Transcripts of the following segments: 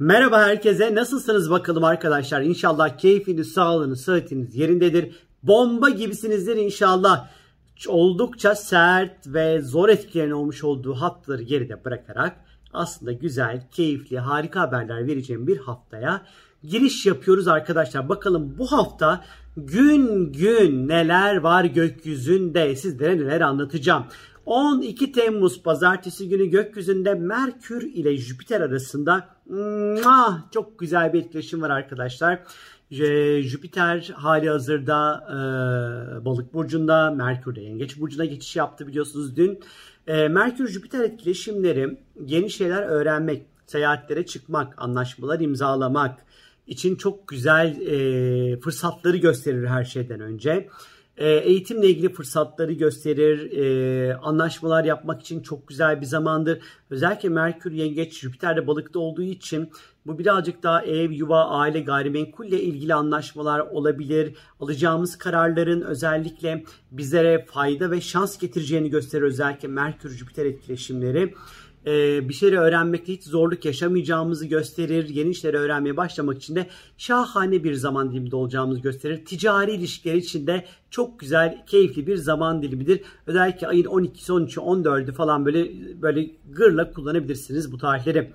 Merhaba herkese. Nasılsınız bakalım arkadaşlar? İnşallah keyfiniz, sağlığınız, sıhhatiniz yerindedir. Bomba gibisinizdir inşallah. Oldukça sert ve zor etkilerin olmuş olduğu haftaları geride bırakarak aslında güzel, keyifli, harika haberler vereceğim bir haftaya giriş yapıyoruz arkadaşlar. Bakalım bu hafta gün gün neler var gökyüzünde sizlere neler anlatacağım. 12 Temmuz pazartesi günü gökyüzünde Merkür ile Jüpiter arasında çok güzel bir etkileşim var arkadaşlar. Jüpiter hali hazırda e, balık burcunda, Merkür de yengeç burcuna geçiş yaptı biliyorsunuz dün. E, Merkür-Jüpiter etkileşimleri yeni şeyler öğrenmek, seyahatlere çıkmak, anlaşmalar imzalamak için çok güzel e, fırsatları gösterir her şeyden önce. E, eğitimle ilgili fırsatları gösterir. E, anlaşmalar yapmak için çok güzel bir zamandır. Özellikle Merkür Yengeç Jüpiter'de balıkta olduğu için bu birazcık daha ev, yuva, aile, gayrimenkulle ilgili anlaşmalar olabilir. Alacağımız kararların özellikle bizlere fayda ve şans getireceğini gösterir özellikle Merkür Jüpiter etkileşimleri e, bir şeyleri öğrenmekte hiç zorluk yaşamayacağımızı gösterir. Yeni işleri öğrenmeye başlamak için de şahane bir zaman diliminde olacağımızı gösterir. Ticari ilişkiler için de çok güzel, keyifli bir zaman dilimidir. Özellikle ayın 12'si, 13'ü, 14'ü falan böyle böyle gırla kullanabilirsiniz bu tarihleri.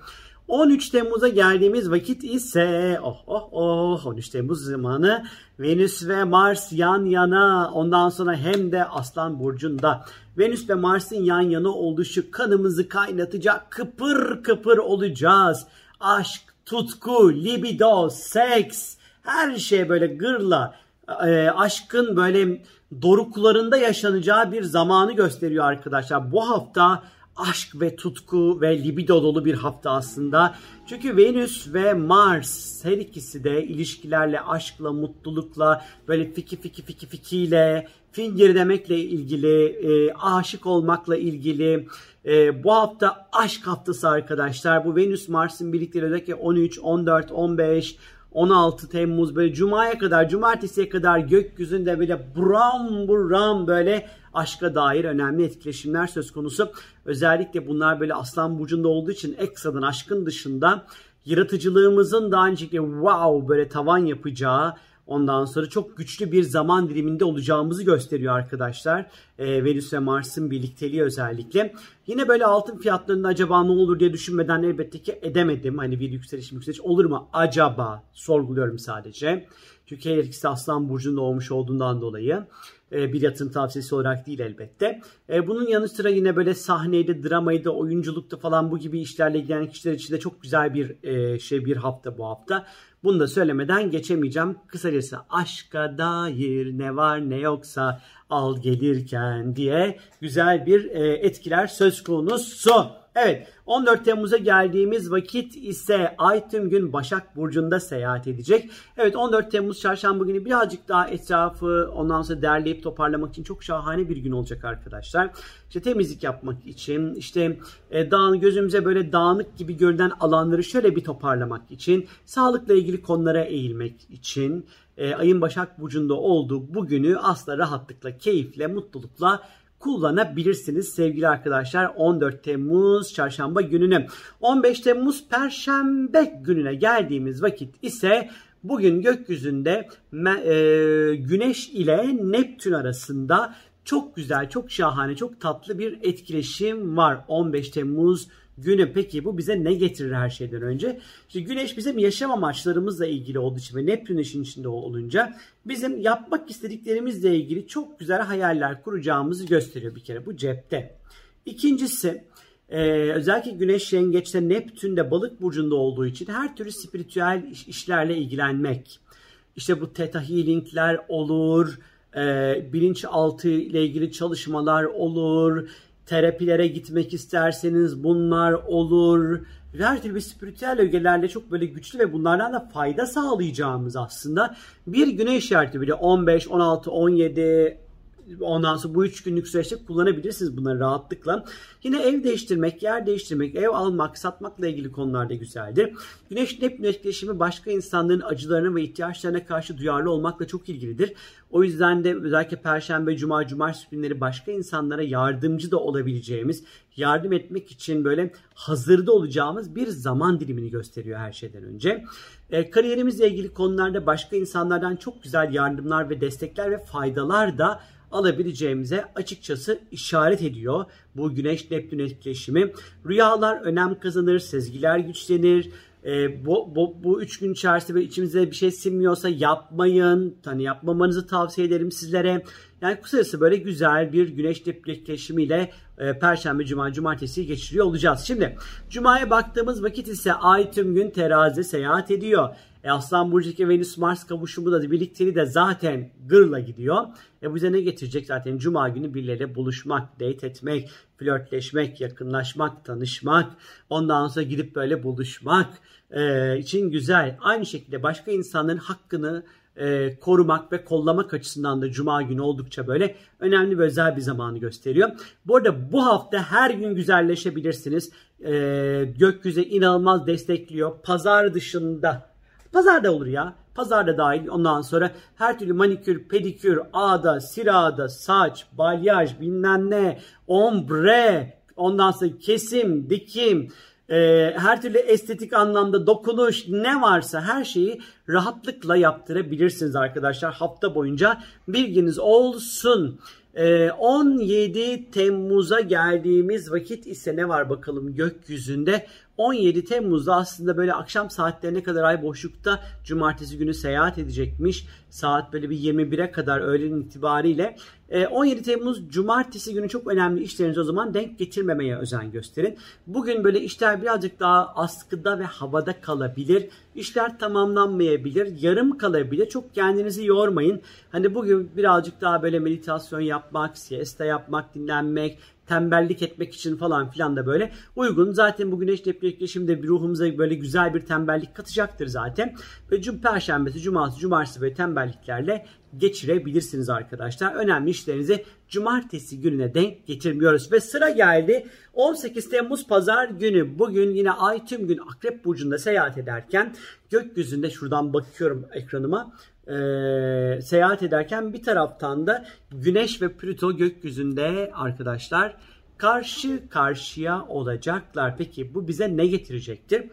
13 Temmuz'a geldiğimiz vakit ise oh oh oh 13 Temmuz zamanı Venüs ve Mars yan yana ondan sonra hem de Aslan Burcu'nda Venüs ve Mars'ın yan yana oluşu kanımızı kaynatacak kıpır kıpır olacağız. Aşk, tutku, libido, seks her şey böyle gırla e, aşkın böyle doruklarında yaşanacağı bir zamanı gösteriyor arkadaşlar. Bu hafta aşk ve tutku ve libido dolu bir hafta aslında. Çünkü Venüs ve Mars her ikisi de ilişkilerle, aşkla, mutlulukla, böyle fiki fiki fiki fikiyle, finger demekle ilgili, e, aşık olmakla ilgili. E, bu hafta aşk haftası arkadaşlar. Bu Venüs Mars'ın birlikleri özellikle 13, 14, 15, 16 Temmuz böyle Cuma'ya kadar, Cumartesi'ye kadar gökyüzünde böyle buram buram böyle aşka dair önemli etkileşimler söz konusu. Özellikle bunlar böyle Aslan Burcu'nda olduğu için ekstradan aşkın dışında yaratıcılığımızın daha önceki wow böyle tavan yapacağı Ondan sonra çok güçlü bir zaman diliminde olacağımızı gösteriyor arkadaşlar. E, Venüs ve Mars'ın birlikteliği özellikle. Yine böyle altın fiyatlarında acaba ne olur diye düşünmeden elbette ki edemedim. Hani bir yükseliş yükseliş olur mu acaba sorguluyorum sadece. Çünkü her ikisi Aslan Burcu'nda olmuş olduğundan dolayı e, bir yatırım tavsiyesi olarak değil elbette. E, bunun yanı sıra yine böyle sahneydi, dramaydı, oyunculukta falan bu gibi işlerle ilgilenen kişiler için de çok güzel bir e, şey bir hafta bu hafta. Bunu da söylemeden geçemeyeceğim. Kısacası aşka dair ne var ne yoksa al gelirken diye güzel bir etkiler söz konusu. Evet 14 Temmuz'a geldiğimiz vakit ise Ay tüm gün Başak Burcu'nda seyahat edecek. Evet 14 Temmuz çarşamba günü birazcık daha etrafı ondan sonra derleyip toparlamak için çok şahane bir gün olacak arkadaşlar. İşte temizlik yapmak için işte e, dağın gözümüze böyle dağınık gibi görünen alanları şöyle bir toparlamak için sağlıkla ilgili konulara eğilmek için e, ayın Başak Burcu'nda olduğu bu günü asla rahatlıkla, keyifle, mutlulukla kullanabilirsiniz sevgili arkadaşlar 14 Temmuz çarşamba gününü. 15 Temmuz perşembe gününe geldiğimiz vakit ise bugün gökyüzünde e, Güneş ile Neptün arasında çok güzel, çok şahane, çok tatlı bir etkileşim var 15 Temmuz günü. Peki bu bize ne getirir her şeyden önce? İşte güneş bizim yaşam amaçlarımızla ilgili olduğu için ve Neptün işin içinde olunca bizim yapmak istediklerimizle ilgili çok güzel hayaller kuracağımızı gösteriyor bir kere bu cepte. İkincisi ee, özellikle Güneş Yengeç'te Neptün'de balık burcunda olduğu için her türlü spiritüel işlerle ilgilenmek. İşte bu Theta Healing'ler olur, e, bilinçaltı ile ilgili çalışmalar olur, terapilere gitmek isterseniz bunlar olur. Her türlü spiritüel ögelerle çok böyle güçlü ve bunlardan da fayda sağlayacağımız aslında bir güneş işareti bile 15, 16, 17, Ondan sonra bu üç günlük süreçte kullanabilirsiniz bunları rahatlıkla. Yine ev değiştirmek, yer değiştirmek, ev almak, satmakla ilgili konularda güzeldir. Güneş Neptün etkileşimi başka insanların acılarına ve ihtiyaçlarına karşı duyarlı olmakla çok ilgilidir. O yüzden de özellikle Perşembe, Cuma, Cumartesi günleri başka insanlara yardımcı da olabileceğimiz, yardım etmek için böyle hazırda olacağımız bir zaman dilimini gösteriyor her şeyden önce. E, kariyerimizle ilgili konularda başka insanlardan çok güzel yardımlar ve destekler ve faydalar da alabileceğimize açıkçası işaret ediyor bu Güneş Neptün etkileşimi. Rüyalar önem kazanır, sezgiler güçlenir. E, bu, bu, bu üç gün içerisinde içimize bir şey sinmiyorsa yapmayın. Hani yapmamanızı tavsiye ederim sizlere. Yani kısacası böyle güzel bir güneş etkileşimiyle e, Perşembe, Cuma, Cumartesi geçiriyor olacağız. Şimdi Cuma'ya baktığımız vakit ise Ay tüm gün terazide seyahat ediyor. E, Aslan Burcu'daki Venüs-Mars kavuşumu da birlikteliği de zaten gırla gidiyor. E bize ne getirecek zaten Cuma günü birileriyle buluşmak, date etmek, flörtleşmek, yakınlaşmak, tanışmak, ondan sonra gidip böyle buluşmak e, için güzel. Aynı şekilde başka insanların hakkını e, korumak ve kollamak açısından da Cuma günü oldukça böyle önemli ve özel bir zamanı gösteriyor. Bu arada bu hafta her gün güzelleşebilirsiniz. E, gökyüzü inanılmaz destekliyor. Pazar dışında, pazar da olur ya. Pazar da dahil ondan sonra her türlü manikür, pedikür, ağda, sirada, saç, balyaj, bilmem ne, ombre, ondan sonra kesim, dikim, e, her türlü estetik anlamda dokunuş ne varsa her şeyi rahatlıkla yaptırabilirsiniz arkadaşlar hafta boyunca bilginiz olsun. 17 ee, Temmuz'a geldiğimiz vakit ise ne var bakalım gökyüzünde? 17 Temmuz'da aslında böyle akşam saatlerine kadar ay boşlukta cumartesi günü seyahat edecekmiş. Saat böyle bir 21'e kadar öğlen itibariyle. 17 Temmuz cumartesi günü çok önemli işlerinizi o zaman denk getirmemeye özen gösterin. Bugün böyle işler birazcık daha askıda ve havada kalabilir. İşler tamamlanmayabilir, yarım kalabilir. Çok kendinizi yormayın. Hani bugün birazcık daha böyle meditasyon yapmak, siesta yapmak, dinlenmek, tembellik etmek için falan filan da böyle uygun. Zaten bu güneş depresyonu de ruhumuza böyle güzel bir tembellik katacaktır zaten. Ve cum perşembesi, cumartesi, cumartesi böyle tembelliklerle geçirebilirsiniz arkadaşlar. Önemli işlerinizi cumartesi gününe denk getirmiyoruz. Ve sıra geldi 18 Temmuz pazar günü. Bugün yine ay tüm gün Akrep Burcu'nda seyahat ederken gökyüzünde şuradan bakıyorum ekranıma e, seyahat ederken bir taraftan da Güneş ve Plüto gökyüzünde arkadaşlar karşı karşıya olacaklar. Peki bu bize ne getirecektir?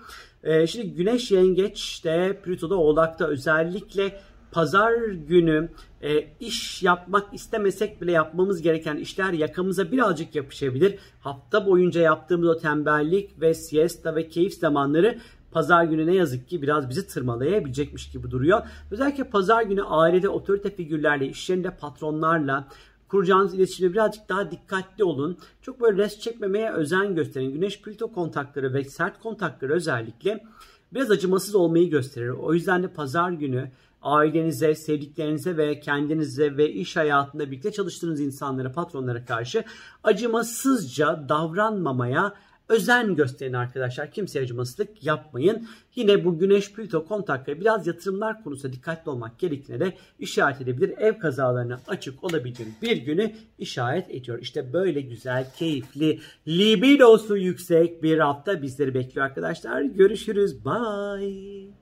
E, şimdi Güneş Yengeç'te, Plüto'da Oğlak'ta özellikle pazar günü e, iş yapmak istemesek bile yapmamız gereken işler yakamıza birazcık yapışabilir. Hafta boyunca yaptığımız o tembellik ve siesta ve keyif zamanları pazar günü ne yazık ki biraz bizi tırmalayabilecekmiş gibi duruyor. Özellikle pazar günü ailede otorite figürlerle, iş patronlarla, kuracağınız iletişimde birazcık daha dikkatli olun. Çok böyle res çekmemeye özen gösterin. Güneş Plüto kontakları ve sert kontakları özellikle biraz acımasız olmayı gösterir. O yüzden de pazar günü ailenize, sevdiklerinize ve kendinize ve iş hayatında birlikte çalıştığınız insanlara, patronlara karşı acımasızca davranmamaya özen gösterin arkadaşlar. Kimseye acımasızlık yapmayın. Yine bu Güneş Plüto kontakları biraz yatırımlar konusunda dikkatli olmak gerektiğine de işaret edebilir. Ev kazalarına açık olabileceğiniz bir günü işaret ediyor. İşte böyle güzel, keyifli, libidosu yüksek bir hafta bizleri bekliyor arkadaşlar. Görüşürüz. Bye.